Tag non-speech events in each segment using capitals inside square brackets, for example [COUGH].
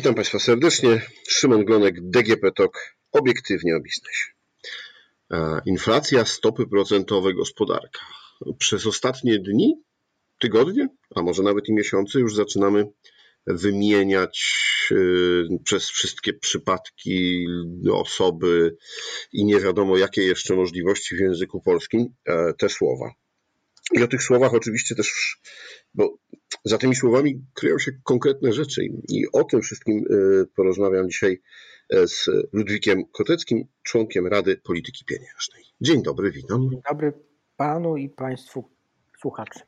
Witam Państwa serdecznie. Szymon Glonek, DGP TOK, obiektywnie o biznesie. Inflacja, stopy procentowe, gospodarka. Przez ostatnie dni, tygodnie, a może nawet i miesiące już zaczynamy wymieniać y, przez wszystkie przypadki, osoby i nie wiadomo jakie jeszcze możliwości w języku polskim e, te słowa. I o tych słowach oczywiście też, bo za tymi słowami kryją się konkretne rzeczy i o tym wszystkim e, porozmawiam dzisiaj e, z Ludwikiem Koteckim, członkiem Rady Polityki Pieniężnej. Dzień dobry, witam. Dzień dobry panu i państwu słuchaczy.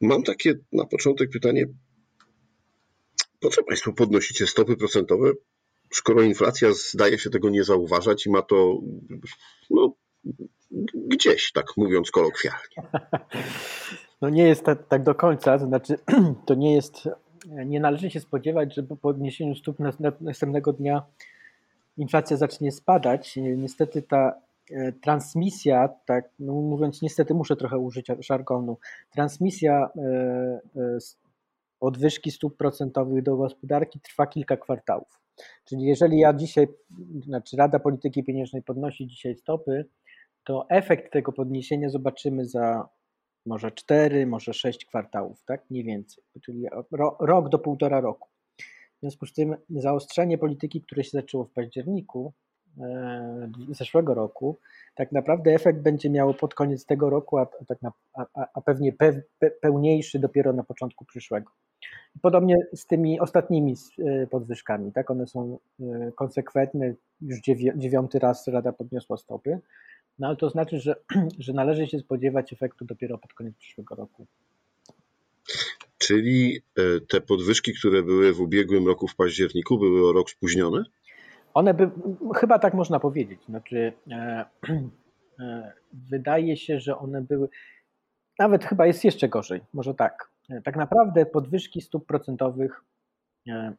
Mam takie na początek pytanie. Po co państwo podnosicie stopy procentowe, skoro inflacja zdaje się tego nie zauważać i ma to no, gdzieś, tak mówiąc kolokwialnie. [LAUGHS] No nie jest tak, tak do końca, to znaczy [CLEARS THROAT] to nie jest, nie należy się spodziewać, że po podniesieniu stóp następnego dnia inflacja zacznie spadać. Niestety ta e, transmisja, tak no mówiąc niestety muszę trochę użyć żargonu, transmisja e, e, podwyżki stóp procentowych do gospodarki trwa kilka kwartałów. Czyli jeżeli ja dzisiaj, znaczy Rada Polityki Pieniężnej podnosi dzisiaj stopy, to efekt tego podniesienia zobaczymy za może 4, może 6 kwartałów, tak? Nie więcej, czyli rok do półtora roku. W związku z tym zaostrzenie polityki, które się zaczęło w październiku e, zeszłego roku, tak naprawdę efekt będzie miało pod koniec tego roku, a, tak na, a, a pewnie pe, pe, pełniejszy dopiero na początku przyszłego. Podobnie z tymi ostatnimi e, podwyżkami, tak? One są e, konsekwentne, już dziewiąty raz Rada podniosła stopy. No ale to znaczy, że, [CLEARS THROAT] że należy się spodziewać efektu dopiero pod koniec przyszłego roku. Czyli e, te podwyżki, które były w ubiegłym roku w październiku, były o rok spóźnione? One by, chyba tak można powiedzieć. Znaczy, e, [CLEARS THROAT] e, wydaje się, że one były, nawet chyba jest jeszcze gorzej, może tak. E, tak naprawdę podwyżki stóp procentowych, e,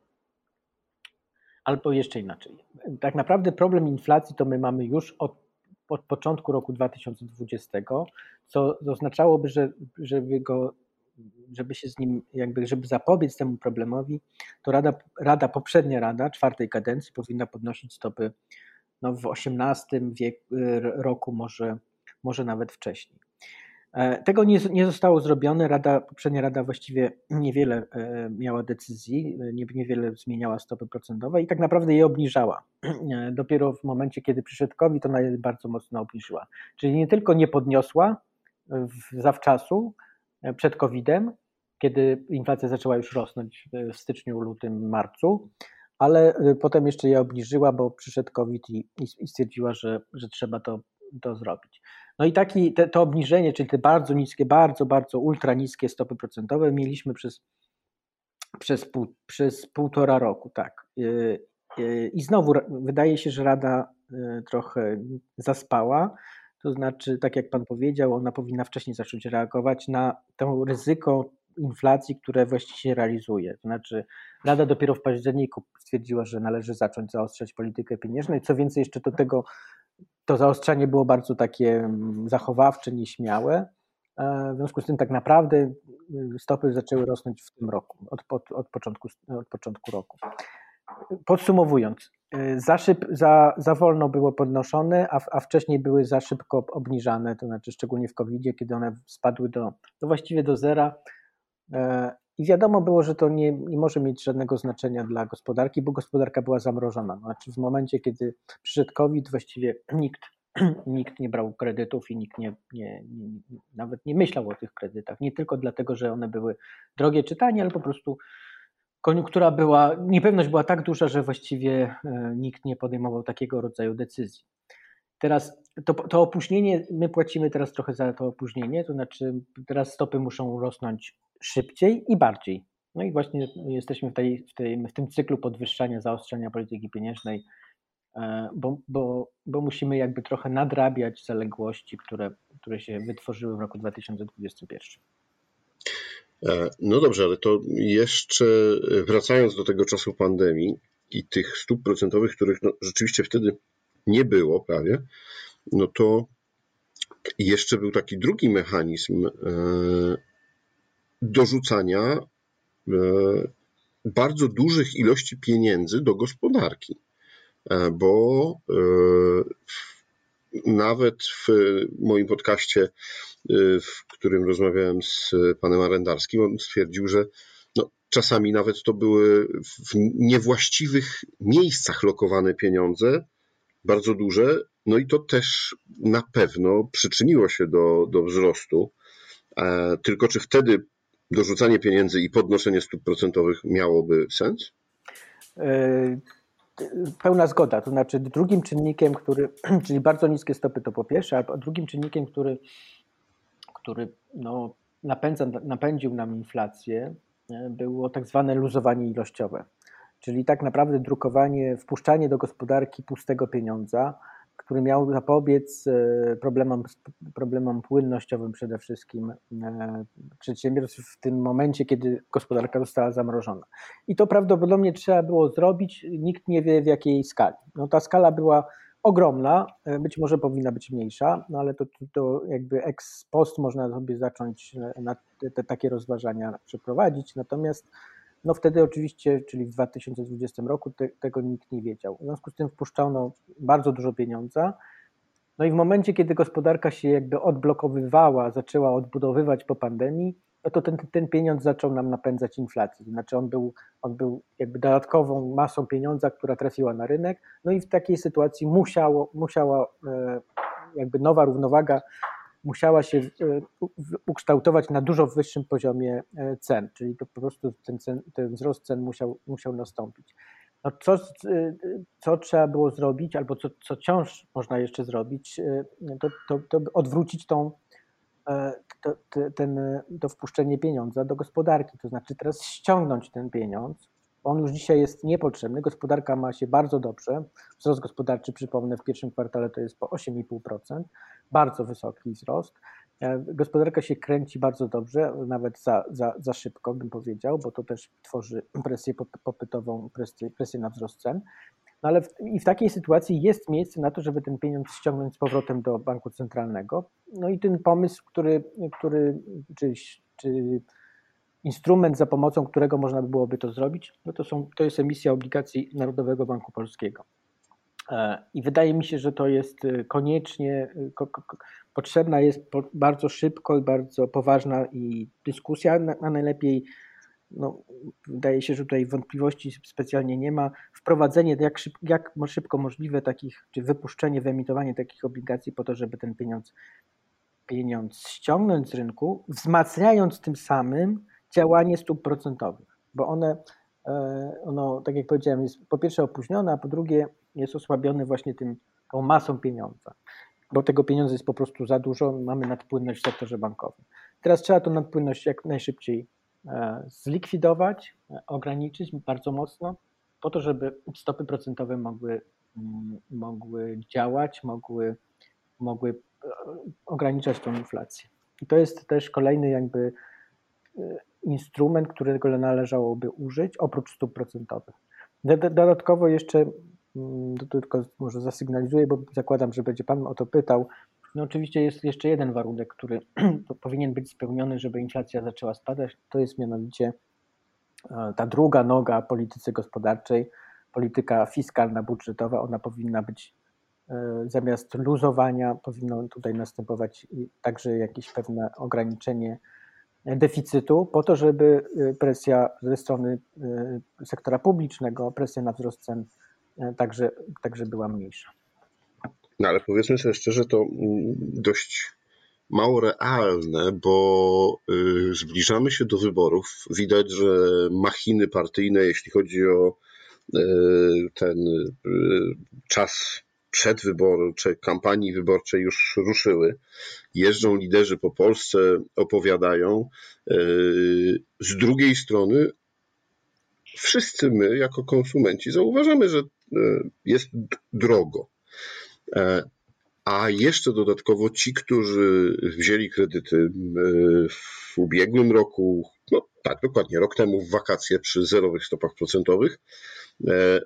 albo jeszcze inaczej. Tak naprawdę problem inflacji to my mamy już od od początku roku 2020, co oznaczałoby, że żeby go żeby się z nim, jakby, żeby zapobiec temu problemowi, to rada, rada poprzednia rada czwartej kadencji powinna podnosić stopy no, w XVIII wieku, roku, może, może nawet wcześniej. E, tego nie, nie zostało zrobione. Rada, poprzednia rada właściwie niewiele e, miała decyzji, nie, niewiele zmieniała stopy procentowe i tak naprawdę je obniżała. E, dopiero w momencie, kiedy przyszedł COVID, ona je bardzo mocno obniżyła. Czyli nie tylko nie podniosła zawczasu przed COVID-em, kiedy inflacja zaczęła już rosnąć w styczniu, lutym, marcu, ale potem jeszcze je obniżyła, bo przyszedł COVID i, i stwierdziła, że, że trzeba to, to zrobić. No i taki, te, to obniżenie, czyli te bardzo niskie, bardzo, bardzo ultra niskie stopy procentowe mieliśmy przez, przez, pół, przez półtora roku, tak. Y, y, I znowu wydaje się, że Rada y, trochę zaspała. To znaczy, tak jak Pan powiedział, ona powinna wcześniej zacząć reagować na to ryzyko inflacji, które właściwie się realizuje. To znaczy, Rada dopiero w październiku stwierdziła, że należy zacząć zaostrzać politykę pieniężną i co więcej, jeszcze do tego to zaostrzenie było bardzo takie mm, zachowawcze, nieśmiałe. E, w związku z tym tak naprawdę y, stopy zaczęły rosnąć w tym roku, od, od, od, początku, od początku roku. Podsumowując, y, za, szyb, za, za wolno było podnoszone, a, a wcześniej były za szybko obniżane, to znaczy szczególnie w covid kiedy one spadły do, do właściwie do zera e, i wiadomo było, że to nie, nie może mieć żadnego znaczenia dla gospodarki, bo gospodarka była zamrożona. Znaczy w momencie, kiedy przyszedł COVID, właściwie nikt, [CLEARS THROAT] nikt nie brał kredytów i nikt nie, nie, nie, nawet nie myślał o tych kredytach. Nie tylko dlatego, że one były drogie czy tanie, ale po prostu koniunktura była, niepewność była tak duża, że właściwie e, nikt nie podejmował takiego rodzaju decyzji. Teraz to, to opóźnienie, my płacimy teraz trochę za to opóźnienie, to znaczy teraz stopy muszą rosnąć szybciej i bardziej. No i właśnie jesteśmy w, tej, w, tej, w tym cyklu podwyższania, zaostrzenia polityki pieniężnej, e, bo, bo, bo musimy jakby trochę nadrabiać zaległości, które, które się wytworzyły w roku 2021. E, no dobrze, ale to jeszcze wracając do tego czasu pandemii i tych stóp procentowych, których no rzeczywiście wtedy nie było prawie, no to jeszcze był taki drugi mechanizm e, dorzucania bardzo dużych ilości pieniędzy do gospodarki, bo nawet w moim podcaście, w którym rozmawiałem z panem Arendarskim, on stwierdził, że no, czasami nawet to były w niewłaściwych miejscach lokowane pieniądze, bardzo duże, no i to też na pewno przyczyniło się do, do wzrostu. E, tylko czy wtedy dorzucanie pieniędzy i podnoszenie stóp procentowych miałoby sens? E, pełna zgoda. To znaczy, drugim czynnikiem, który, [CLEARS THROAT] czyli bardzo niskie stopy, to po pierwsze, a drugim czynnikiem, który, który no, napędza, napędził nam inflację, e, było tak zwane luzowanie ilościowe. Czyli tak naprawdę drukowanie, wpuszczanie do gospodarki pustego pieniądza, który miał zapobiec e, problemom, problemom płynnościowym przede wszystkim e, przedsiębiorstw w tym momencie, kiedy gospodarka została zamrożona. I to prawdopodobnie trzeba było zrobić, nikt nie wie w jakiej skali. No, ta skala była ogromna, e, być może powinna być mniejsza, no ale to, to jakby ex post można sobie zacząć na te, te takie rozważania przeprowadzić, natomiast no wtedy oczywiście, czyli w 2020 roku, te, tego nikt nie wiedział. W związku z tym wpuszczano bardzo dużo pieniądza. No i w momencie, kiedy gospodarka się jakby odblokowywała, zaczęła odbudowywać po pandemii, no to ten, ten pieniądz zaczął nam napędzać inflację. Znaczy on był, on był jakby dodatkową masą pieniądza, która trafiła na rynek. No i w takiej sytuacji musiało, musiała e, jakby nowa równowaga musiała się e, ukształtować na dużo wyższym poziomie e, cen, czyli to po prostu ten, cen, ten wzrost cen musiał, musiał nastąpić. No co, e, co trzeba było zrobić, albo co, co wciąż można jeszcze zrobić, to, to, to odwrócić tą, to, ten, to wpuszczenie pieniądza do gospodarki, to znaczy teraz ściągnąć ten pieniądz, on już dzisiaj jest niepotrzebny, gospodarka ma się bardzo dobrze, wzrost gospodarczy, przypomnę, w pierwszym kwartale to jest po 8,5%, bardzo wysoki wzrost. E, gospodarka się kręci bardzo dobrze, nawet za, za, za szybko bym powiedział, bo to też tworzy presję popytową, presję, presję na wzrost cen. No ale w, i w takiej sytuacji jest miejsce na to, żeby ten pieniądz ściągnąć z powrotem do banku centralnego. No i ten pomysł, który, który czy, czy instrument, za pomocą którego można by byłoby to zrobić, no to, są, to jest emisja obligacji Narodowego Banku Polskiego. E, I wydaje mi się, że to jest e, koniecznie e, potrzebna jest bardzo szybko i bardzo poważna i dyskusja, a najlepiej no, wydaje się, że tutaj wątpliwości specjalnie nie ma. Wprowadzenie jak, szyb, jak szybko możliwe takich, czy wypuszczenie, wyemitowanie takich obligacji po to, żeby ten pieniądz, pieniądz ściągnąć z rynku, wzmacniając tym samym działanie stóp procentowych, bo one, ono, tak jak powiedziałem, jest po pierwsze opóźnione, a po drugie jest osłabiony właśnie tym, tą masą pieniądza, bo tego pieniądza jest po prostu za dużo, mamy nadpłynność w sektorze bankowym. Teraz trzeba tą nadpłynność jak najszybciej e, zlikwidować, e, ograniczyć bardzo mocno, po to, żeby stopy procentowe mogły, mogły działać, mogły, mogły e, ograniczać tą inflację. I to jest też kolejny jakby instrument, którego należałoby użyć oprócz stóp procentowych. Dodatkowo jeszcze Mm, to tylko może zasygnalizuję, bo zakładam, że będzie Pan o to pytał. No oczywiście jest jeszcze jeden warunek, który [CLEARS THROAT] powinien być spełniony, żeby inflacja zaczęła spadać. To jest mianowicie e, ta druga noga polityce gospodarczej, polityka fiskalna, budżetowa. Ona powinna być e, zamiast luzowania, powinno tutaj następować także jakieś pewne ograniczenie deficytu, po to, żeby e, presja ze strony sektora publicznego, presja na wzrost cen E, także, także była mniejsza. No ale powiedzmy sobie szczerze, to mm, dość mało realne, bo y, zbliżamy się do wyborów. Widać, że machiny partyjne, jeśli chodzi o y, ten y, czas przedwyborczej, kampanii wyborczej już ruszyły. Jeżdżą liderzy po Polsce, opowiadają. Z drugiej strony wszyscy my, jako konsumenci, zauważamy, że e, jest drogo. E, a jeszcze dodatkowo ci, którzy wzięli kredyty e, w ubiegłym roku, no tak, dokładnie, rok temu w wakacje przy zerowych stopach procentowych,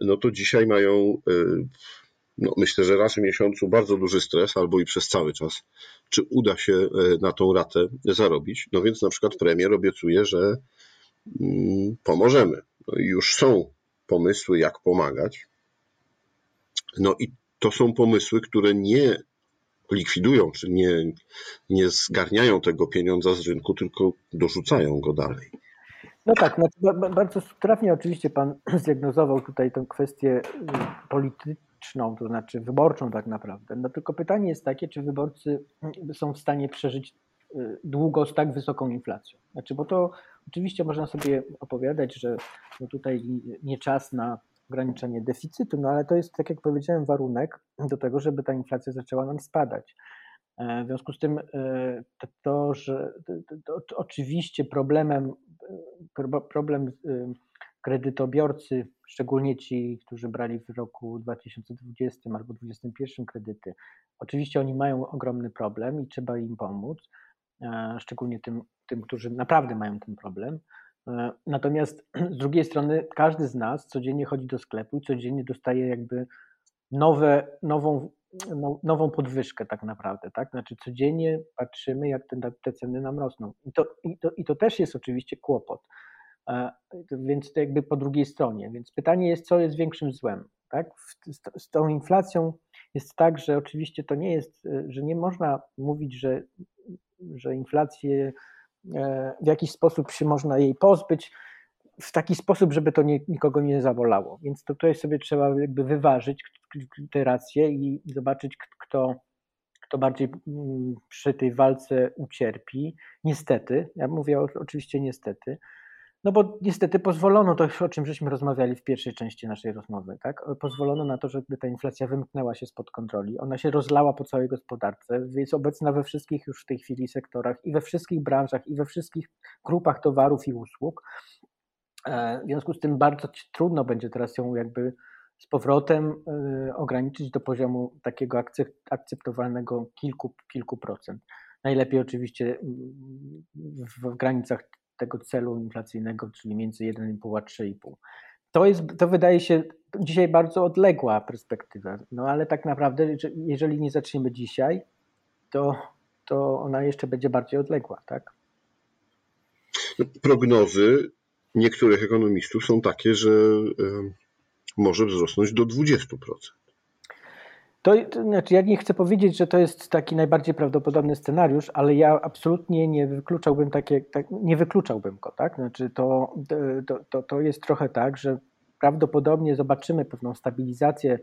no to dzisiaj mają, no myślę, że raz w miesiącu bardzo duży stres, albo i przez cały czas, czy uda się na tą ratę zarobić. No więc na przykład premier obiecuje, że mm, pomożemy. No już są pomysły, jak pomagać. No i to są pomysły, które nie likwidują, czy nie, nie zgarniają tego pieniądza z rynku, tylko dorzucają go dalej. No tak, znaczy bardzo trafnie oczywiście Pan [CLEARS THROAT] zdiagnozował tutaj tę kwestię y, polityczną, to znaczy wyborczą tak naprawdę. No tylko pytanie jest takie, czy wyborcy są w stanie przeżyć y, długo z tak wysoką inflacją. Znaczy, bo to oczywiście można sobie opowiadać, że no tutaj nie czas na ograniczenie deficytu, no ale to jest, tak jak powiedziałem, warunek do tego, żeby ta inflacja zaczęła nam spadać. E, w związku z tym e, to, to że to, to oczywiście problemem, e, problem kredytobiorcy, szczególnie ci, którzy brali w roku 2020 albo 2021 kredyty, oczywiście oni mają ogromny problem i trzeba im pomóc, szczególnie tym, tym którzy naprawdę mają ten problem. Natomiast z drugiej strony każdy z nas codziennie chodzi do sklepu i codziennie dostaje jakby nowe, nową no, nową podwyżkę tak naprawdę, tak? Znaczy codziennie patrzymy, jak te, te ceny nam rosną. I to, i, to, I to też jest oczywiście kłopot. Więc to jakby po drugiej stronie. Więc pytanie jest, co jest większym złem, tak? Z, z tą inflacją jest tak, że oczywiście to nie jest, e, że nie można mówić, że, że inflację e, w jakiś sposób się można jej pozbyć, w taki sposób, żeby to nie, nikogo nie zawolało. Więc to tutaj sobie trzeba jakby wyważyć te racje i zobaczyć, kto, kto bardziej mm, przy tej walce ucierpi. Niestety, ja mówię oczywiście niestety, no bo niestety pozwolono, to o czym żeśmy rozmawiali w pierwszej części naszej rozmowy, tak? pozwolono na to, żeby ta inflacja wymknęła się spod kontroli. Ona się rozlała po całej gospodarce, jest obecna we wszystkich już w tej chwili sektorach i we wszystkich branżach i we wszystkich grupach towarów i usług. E, w związku z tym bardzo trudno będzie teraz ją jakby z powrotem e, ograniczyć do poziomu takiego akceptowalnego kilku, kilku procent. Najlepiej oczywiście w granicach tego celu inflacyjnego, czyli między 1,5 a 3,5. To, jest, to wydaje się dzisiaj bardzo odległa perspektywa, no ale tak naprawdę, jeżeli nie zaczniemy dzisiaj, to, to ona jeszcze będzie bardziej odległa, tak? Prognozy niektórych ekonomistów są takie, że może wzrosnąć do 20%. To, to, znaczy, ja nie chcę powiedzieć, że to jest taki najbardziej prawdopodobny scenariusz, ale ja absolutnie nie wykluczałbym takie, tak, nie wykluczałbym go, tak? Znaczy to, to, to, to jest trochę tak, że prawdopodobnie zobaczymy pewną stabilizację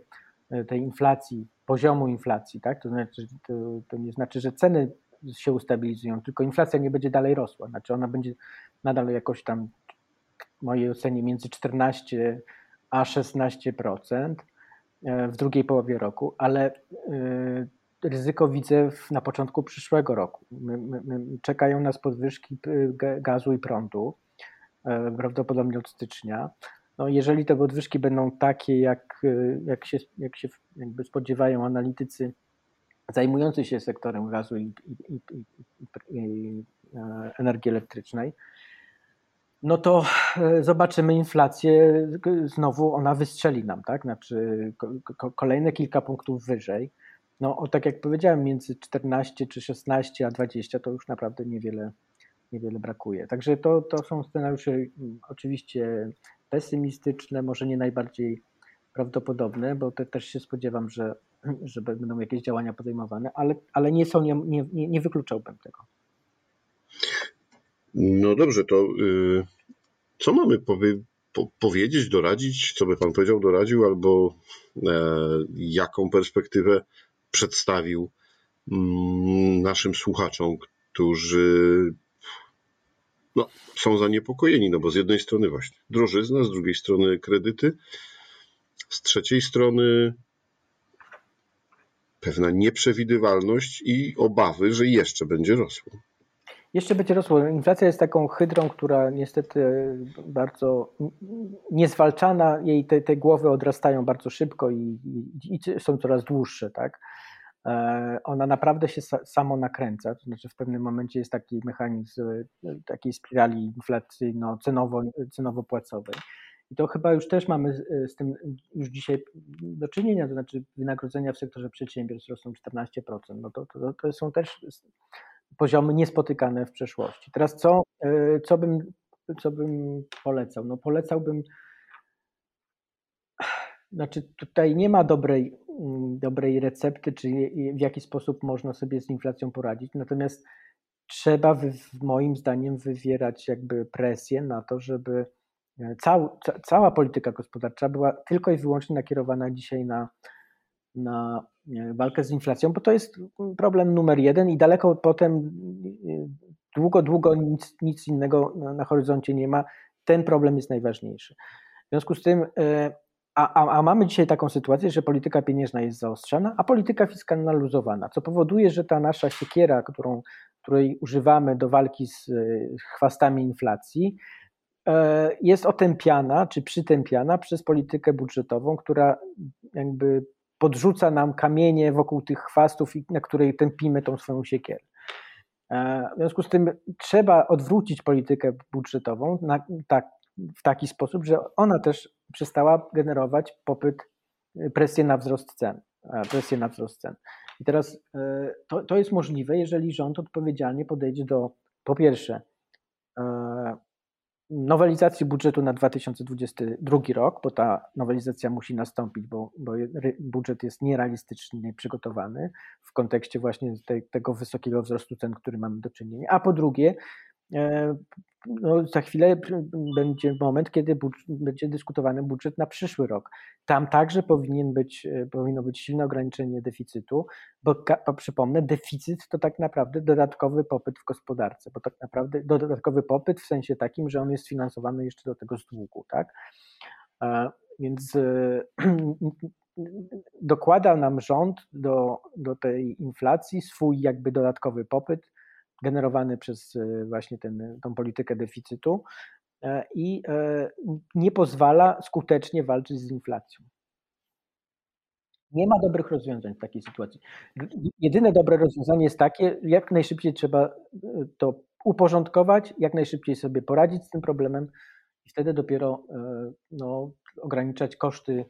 e, tej inflacji, poziomu inflacji, tak? To, znaczy, to, to nie znaczy, że ceny się ustabilizują, tylko inflacja nie będzie dalej rosła, znaczy ona będzie nadal jakoś tam w mojej ocenie między 14 a 16% e, w drugiej połowie roku, ale e, ryzyko widzę na początku przyszłego roku. Czekają nas podwyżki gazu i prądu, e, prawdopodobnie od stycznia. No, jeżeli te podwyżki będą takie, jak, jak się, jak się jakby spodziewają analitycy zajmujący się sektorem gazu i, i, i, i energii elektrycznej, no to e, zobaczymy inflację, znowu ona wystrzeli nam, tak? Znaczy kolejne kilka punktów wyżej. No o, tak jak powiedziałem, między 14 czy 16 a 20 to już naprawdę niewiele, niewiele brakuje. Także to, to są scenariusze mm, oczywiście pesymistyczne, może nie najbardziej prawdopodobne, bo te też się spodziewam, że, [CLEARS THROAT] że będą jakieś działania podejmowane, ale, ale nie są, nie, nie, nie wykluczałbym tego. No dobrze, to y, co mamy powie, po, powiedzieć, doradzić? Co by Pan powiedział, doradził, albo e, jaką perspektywę przedstawił mm, naszym słuchaczom, którzy no, są zaniepokojeni, no bo z jednej strony właśnie drożyzna, z drugiej strony kredyty, z trzeciej strony pewna nieprzewidywalność i obawy, że jeszcze będzie rosło. Jeszcze będzie rosło. Inflacja jest taką hydrą, która niestety bardzo niezwalczana, jej te, te głowy odrastają bardzo szybko i, i, i są coraz dłuższe, tak? E, ona naprawdę się samo nakręca, to znaczy w pewnym momencie jest taki mechanizm e, takiej spirali inflacyjno-cenowo-płacowej. I to chyba już też mamy z tym już dzisiaj do czynienia, to znaczy wynagrodzenia w sektorze przedsiębiorstw rosną 14%. No to, to, to są też poziomy niespotykane w przeszłości. Teraz co, e, co bym co bym polecał? No polecałbym, znaczy tutaj nie ma dobrej, dobrej recepty, czy w jaki sposób można sobie z inflacją poradzić, natomiast trzeba wy, moim zdaniem wywierać jakby presję na to, żeby e, cał, ca, cała polityka gospodarcza była tylko i wyłącznie nakierowana dzisiaj na, na e, walkę z inflacją, bo to jest problem numer jeden i daleko potem, e, długo, długo nic, nic innego na, horyzoncie nie ma. Ten problem jest najważniejszy. W związku z tym, a, a, a, mamy dzisiaj taką sytuację, że polityka pieniężna jest zaostrzana, a polityka fiskalna luzowana, co powoduje, że ta nasza siekiera, którą której używamy do walki z e, chwastami inflacji, e, jest otępiana czy przytępiana przez politykę budżetową, która jakby podrzuca nam kamienie wokół tych chwastów, na której tępimy tą swoją siekierę. E, w związku z tym trzeba odwrócić politykę budżetową na, tak, w taki sposób, że ona też przestała generować popyt, presję na wzrost cen. Presję na wzrost cen. I teraz e, to, to jest możliwe, jeżeli rząd odpowiedzialnie podejdzie do, po pierwsze, e, nowelizacji budżetu na 2022 rok, bo ta nowelizacja musi nastąpić, bo, bo budżet jest nierealistycznie przygotowany w kontekście właśnie tego wysokiego wzrostu cen, który mamy do czynienia. A po drugie, no, za chwilę będzie moment, kiedy będzie dyskutowany budżet na przyszły rok. Tam także powinien być, e, powinno być silne ograniczenie deficytu, bo, bo przypomnę, deficyt to tak naprawdę dodatkowy popyt w gospodarce, bo tak naprawdę dodatkowy popyt w sensie takim, że on jest finansowany jeszcze do tego z długu, tak? Więc e, dokłada nam rząd do, do tej inflacji swój jakby dodatkowy popyt, generowany przez e, właśnie ten, tą politykę deficytu e, i e, nie pozwala skutecznie walczyć z inflacją. Nie ma dobrych rozwiązań w takiej sytuacji. Jedyne dobre rozwiązanie jest takie, jak najszybciej trzeba to uporządkować, jak najszybciej sobie poradzić z tym problemem i wtedy dopiero no, ograniczać koszty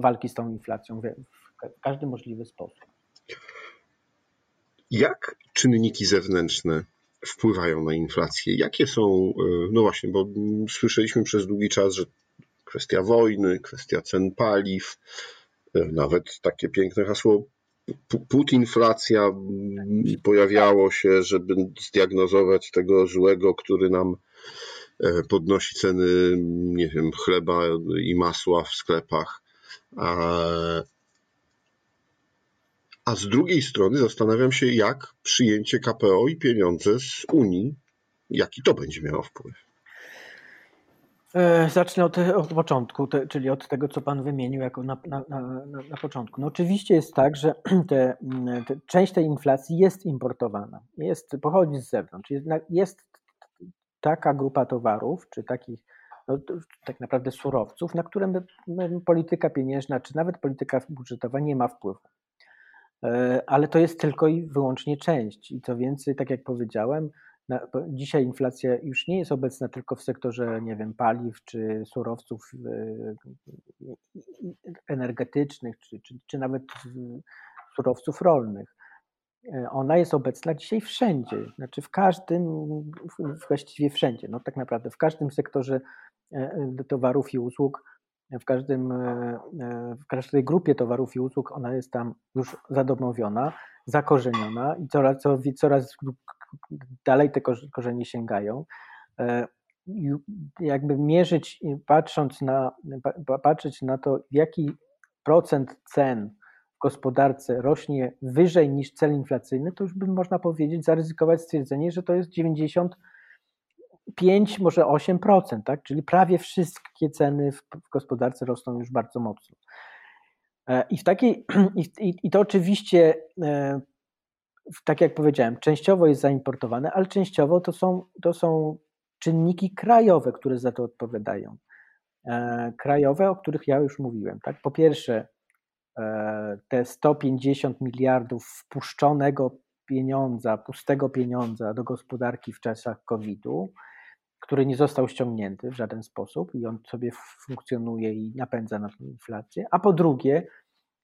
walki z tą inflacją w każdy możliwy sposób. Jak czynniki zewnętrzne wpływają na inflację? Jakie są, e, no właśnie, bo słyszeliśmy przez długi czas, że kwestia wojny, kwestia cen paliw, e, nawet takie piękne hasło putinflacja pojawiało się, żeby zdiagnozować tego złego, który nam e, podnosi ceny, nie wiem, chleba i masła w sklepach. A z drugiej strony zastanawiam się, jak przyjęcie KPO i pieniądze z Unii, jaki to będzie miało wpływ. E, zacznę od, od początku, te, czyli od tego, co Pan wymienił jako na, na, na, na początku. No oczywiście jest tak, że [CLEARS THROAT] te, te, część tej inflacji jest importowana, jest, pochodzi z zewnątrz. Jest, jest taka grupa towarów, czy takich no, tak naprawdę surowców, na które my, my, polityka pieniężna, czy nawet polityka budżetowa nie ma wpływu. E, ale to jest tylko i wyłącznie część. I co więcej, tak jak powiedziałem, na, dzisiaj inflacja już nie jest obecna tylko w sektorze, nie wiem, paliw czy surowców e, energetycznych, czy, czy, czy nawet surowców rolnych. E, ona jest obecna dzisiaj wszędzie, znaczy w każdym, właściwie wszędzie, no tak naprawdę w każdym sektorze towarów i usług w, każdym, e, e, w każdej grupie towarów i usług ona jest tam już zadomowiona, zakorzeniona i coraz, coraz dalej te korzenie sięgają. E, jakby mierzyć, patrząc na, patrzeć na to, jaki procent cen w gospodarce rośnie wyżej niż cel inflacyjny, to już by można powiedzieć, zaryzykować stwierdzenie, że to jest 90 5, może 8%, tak? czyli prawie wszystkie ceny w, gospodarce rosną już bardzo mocno. E, I, w takiej, [CLEARS THROAT] i, i to oczywiście, e, tak jak powiedziałem, częściowo jest zaimportowane, ale częściowo to są, to są czynniki krajowe, które za to odpowiadają. E, krajowe, o których ja już mówiłem. Tak? Po pierwsze, te 150 miliardów wpuszczonego pieniądza, pustego pieniądza do gospodarki w czasach COVID-u, który nie został ściągnięty w żaden sposób i on sobie funkcjonuje i napędza na inflację, a po drugie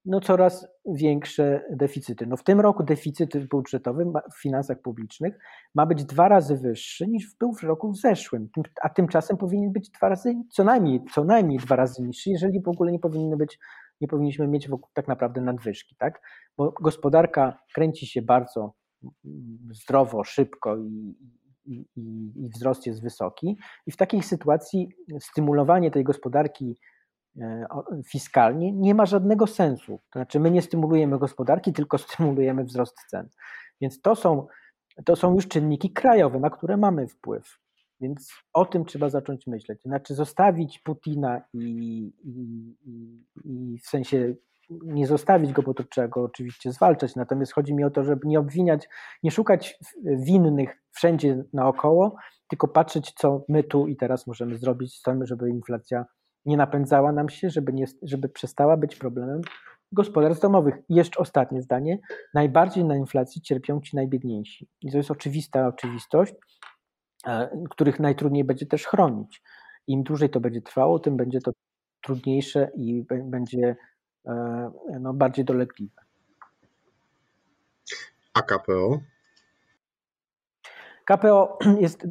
no coraz większe deficyty. No w tym roku deficyt budżetowy w finansach publicznych ma być dwa razy wyższy niż był w roku zeszłym, a tymczasem powinien być dwa razy, co najmniej, co najmniej dwa razy niższy, jeżeli w ogóle nie powinny być, nie powinniśmy mieć wokół tak naprawdę nadwyżki, tak? Bo gospodarka kręci się bardzo zdrowo, szybko i, i, i wzrost jest wysoki. I w takiej sytuacji stymulowanie tej gospodarki e, fiskalnie nie ma żadnego sensu. To znaczy, my nie stymulujemy gospodarki, tylko [LAUGHS] stymulujemy wzrost cen. Więc to są, to są już czynniki krajowe, na które mamy wpływ. Więc o tym trzeba zacząć myśleć. Znaczy, zostawić Putina i, i, i w sensie nie zostawić go, bo to trzeba go oczywiście zwalczać. Natomiast chodzi mi o to, żeby nie obwiniać, nie szukać winnych wszędzie naokoło, tylko patrzeć, co my tu i teraz możemy zrobić, żeby inflacja nie napędzała nam się, żeby, nie, żeby przestała być problemem gospodarstw domowych. I jeszcze ostatnie zdanie. Najbardziej na inflacji cierpią ci najbiedniejsi. I to jest oczywista oczywistość, e, których najtrudniej będzie też chronić. Im dłużej to będzie trwało, tym będzie to trudniejsze i będzie no, bardziej dolegliwe. A KPO? KPO jest,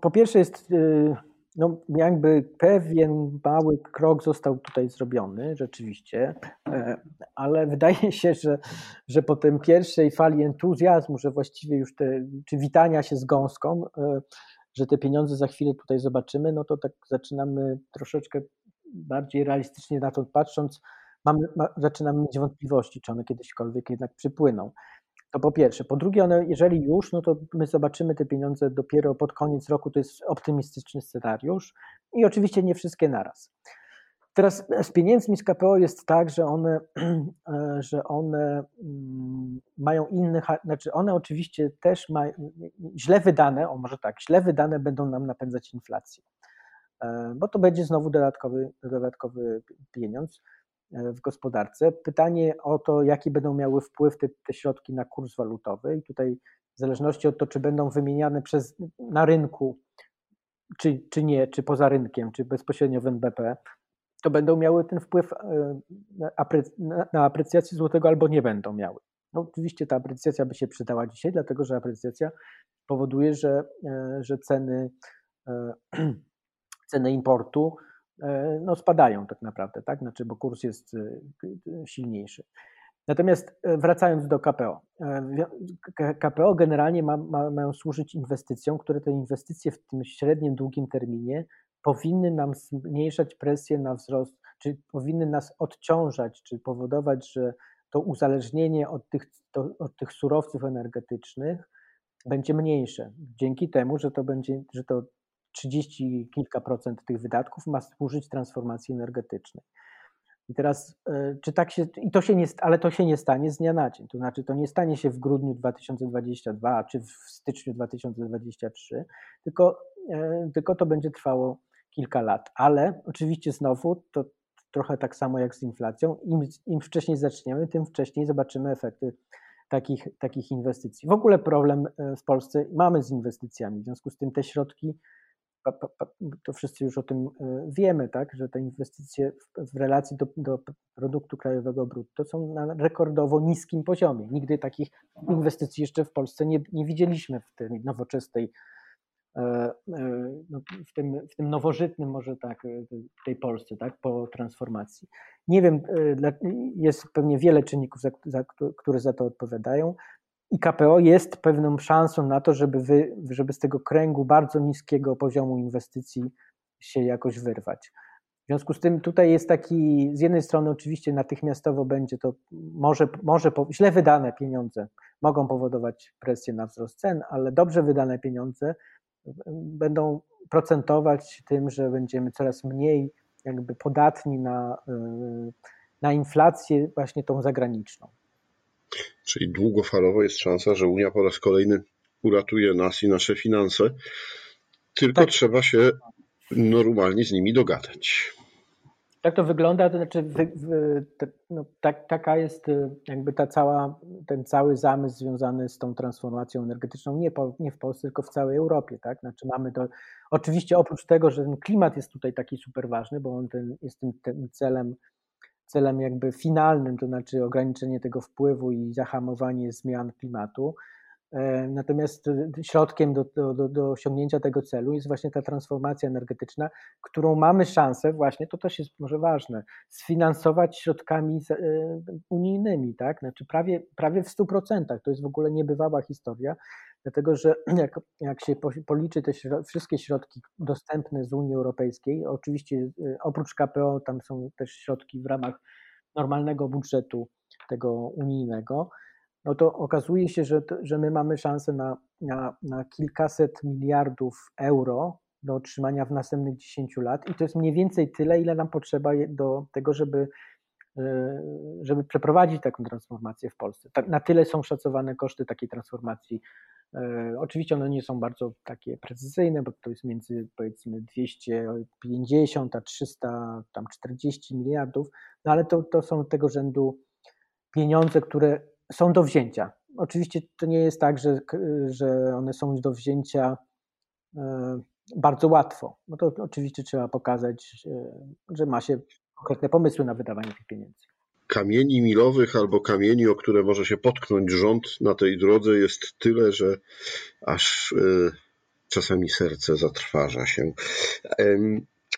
po pierwsze jest, y, no jakby pewien mały krok został tutaj zrobiony, rzeczywiście, e, ale wydaje się, że, że po tej pierwszej fali entuzjazmu, że właściwie już te, czy witania się z gąską, e, że te pieniądze za chwilę tutaj zobaczymy, no to tak zaczynamy troszeczkę bardziej realistycznie na to patrząc, mamy, ma, zaczynamy mieć wątpliwości, czy one kiedyśkolwiek jednak przypłyną. To po pierwsze. Po drugie, one, jeżeli już, no to my zobaczymy te pieniądze dopiero pod koniec roku, to jest optymistyczny scenariusz i oczywiście nie wszystkie naraz. Teraz z pieniędzmi z KPO jest tak, że one, [CLEARS THROAT] że one mm, mają inny, znaczy one oczywiście też mają, źle wydane, o może tak, źle wydane będą nam napędzać inflację, e, bo to będzie znowu dodatkowy, dodatkowy pieniądz w gospodarce. Pytanie o to, jaki będą miały wpływ te, te środki na kurs walutowy i tutaj w zależności od to, czy będą wymieniane przez, na rynku, czy, czy nie, czy poza rynkiem, czy bezpośrednio w NBP, to będą miały ten wpływ e, na aprecjację złotego albo nie będą miały. No, oczywiście ta aprecjacja by się przydała dzisiaj, dlatego że aprecjacja powoduje, że, e, że ceny, e, [CLEARS THROAT] ceny importu E, no, spadają tak naprawdę, tak? Znaczy, bo kurs jest e, silniejszy. Natomiast e, wracając do KPO. KPO generalnie ma, ma, mają służyć inwestycjom, które te inwestycje w tym średnim, długim terminie powinny nam zmniejszać presję na wzrost, czy powinny nas odciążać, czy powodować, że to uzależnienie od tych, to, od tych surowców energetycznych będzie mniejsze. Dzięki temu, że to będzie, że to 30 kilka procent tych wydatków ma służyć transformacji energetycznej. I teraz, e, czy tak się, i to się nie, ale to się nie stanie z dnia na dzień. To znaczy, to nie stanie się w grudniu 2022 czy w styczniu 2023, tylko, e, tylko to będzie trwało kilka lat. Ale oczywiście znowu to trochę tak samo jak z inflacją. Im, im wcześniej zaczniemy, tym wcześniej zobaczymy efekty takich, takich inwestycji. W ogóle problem e, w Polsce mamy z inwestycjami, w związku z tym te środki to wszyscy już o tym e, wiemy, tak, że te inwestycje w, relacji do, do produktu krajowego brutto są na rekordowo niskim poziomie. Nigdy takich inwestycji jeszcze w Polsce nie, nie widzieliśmy w tej nowoczesnej, e, e, no, w, tym, w tym nowożytnym może tak, tej Polsce, tak, po transformacji. Nie wiem, jest pewnie wiele czynników, które za to odpowiadają. I KPO jest pewną szansą na to, żeby, wy, żeby z tego kręgu bardzo niskiego poziomu inwestycji się jakoś wyrwać. W związku z tym tutaj jest taki, z jednej strony oczywiście natychmiastowo będzie to, może, może źle wydane pieniądze mogą powodować presję na wzrost cen, ale dobrze wydane pieniądze będą procentować tym, że będziemy coraz mniej jakby podatni na, na inflację właśnie tą zagraniczną. Czyli długofalowo jest szansa, że Unia po raz kolejny uratuje nas i nasze finanse, tylko tak. trzeba się normalnie z nimi dogadać. Jak to wygląda? To znaczy, wy, wy, te, no, tak, taka jest y, jakby ta cała, ten cały zamysł związany z tą transformacją energetyczną, nie, po, nie w Polsce, tylko w całej Europie. Tak? Znaczy mamy to, oczywiście oprócz tego, że ten klimat jest tutaj taki super ważny, bo on ten, jest tym, tym celem celem jakby finalnym, to znaczy ograniczenie tego wpływu i zahamowanie zmian klimatu. E, natomiast środkiem do, do, do, osiągnięcia tego celu jest właśnie ta transformacja energetyczna, którą mamy szansę właśnie, to też jest może ważne, sfinansować środkami e, unijnymi, tak? Znaczy prawie, prawie w 100%. To jest w ogóle niebywała historia, dlatego że [CLEARS THROAT] jak, jak się policzy te wszystkie środki dostępne z Unii Europejskiej, oczywiście e, oprócz KPO tam są też środki w ramach normalnego budżetu tego unijnego, no to okazuje się, że, że my mamy szansę na, na, na kilkaset miliardów euro do otrzymania w następnych 10 lat i to jest mniej więcej tyle, ile nam potrzeba do tego, żeby, e, żeby przeprowadzić taką transformację w Polsce. Tak, na tyle są szacowane koszty takiej transformacji. E, oczywiście one nie są bardzo takie precyzyjne, bo to jest między powiedzmy 250 a 340 miliardów, no ale to, to są tego rzędu pieniądze, które są do wzięcia. Oczywiście to nie jest tak, że, że one są do wzięcia e, bardzo łatwo. No to oczywiście trzeba pokazać, e, że ma się konkretne pomysły na wydawanie tych pieniędzy. Kamieni milowych albo kamieni, o które może się potknąć rząd na tej drodze jest tyle, że aż e, czasami serce zatrważa się.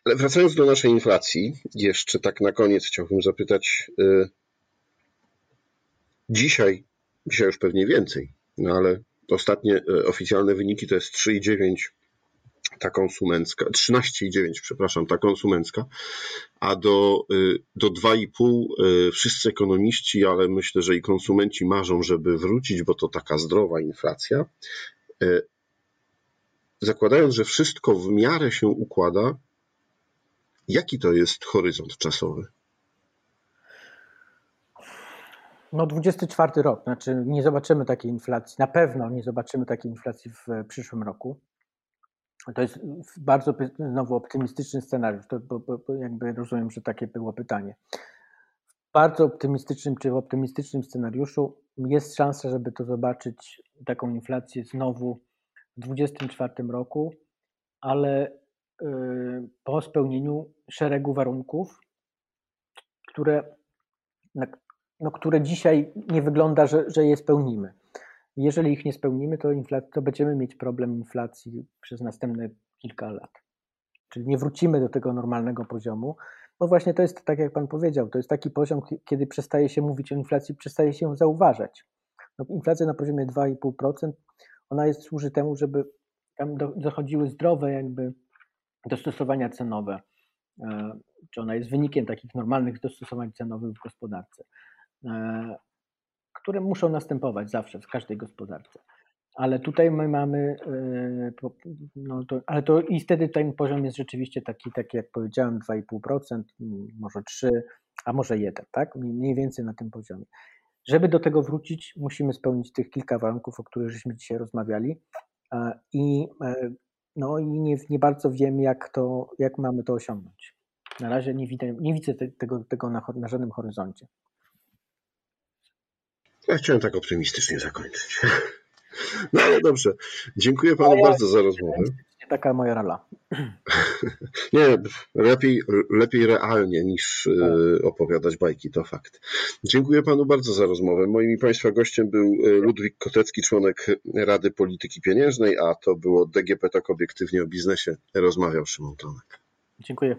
Ale wracając do naszej inflacji, jeszcze tak na koniec chciałbym zapytać, Dzisiaj, dzisiaj już pewnie więcej, no ale ostatnie e, oficjalne wyniki to jest 3,9 ta konsumencka, 13,9 przepraszam, ta konsumencka, a do, e, do 2,5 e, wszyscy ekonomiści, ale myślę, że i konsumenci marzą, żeby wrócić, bo to taka zdrowa inflacja. Zakładając, że wszystko w miarę się układa, jaki to jest horyzont czasowy? No 24 rok, znaczy nie zobaczymy takiej inflacji, na pewno nie zobaczymy takiej inflacji w przyszłym roku. To jest bardzo znowu optymistyczny scenariusz, to, bo, bo jakby rozumiem, że takie było pytanie. W bardzo optymistycznym czy w optymistycznym scenariuszu jest szansa, żeby to zobaczyć, taką inflację znowu w 2024 roku, ale y, po spełnieniu szeregu warunków, które, no, które dzisiaj nie wygląda, że, że je spełnimy. Jeżeli ich nie spełnimy, to, inflac- to będziemy mieć problem inflacji przez następne kilka lat. Czyli nie wrócimy do tego normalnego poziomu. No właśnie to jest tak, jak Pan powiedział, to jest taki poziom, kiedy przestaje się mówić o inflacji, przestaje się zauważać. No, inflacja na poziomie 2,5%, ona jest, służy temu, żeby tam do, dochodziły zdrowe jakby dostosowania cenowe. E, czy ona jest wynikiem takich normalnych dostosowań cenowych w gospodarce. E, które muszą następować zawsze w każdej gospodarce. Ale tutaj my mamy, e, no to, ale to i wtedy ten poziom jest rzeczywiście taki, taki jak powiedziałem, 2,5%, może 3%, a może 1%, tak? Mniej więcej na tym poziomie. Żeby do tego wrócić, musimy spełnić tych kilka warunków, o których żeśmy dzisiaj rozmawiali. I, e, no, i nie, nie bardzo wiem, jak, to, jak mamy to osiągnąć. Na razie nie widzę, nie widzę tego, tego na, na żadnym horyzoncie. Ja chciałem tak optymistycznie zakończyć. [LAUGHS] No ale dobrze. Dziękuję panu bardzo za rozmowę. Taka moja rola. [LAUGHS] Nie, lepiej, lepiej realnie niż tak. opowiadać bajki, to fakt. Dziękuję panu bardzo za rozmowę. Moim i państwa gościem był e, Ludwik Kotecki, członek Rady Polityki Pieniężnej, a to było DGP tak obiektywnie o biznesie. Rozmawiał Szymon Tomek. Dziękuję.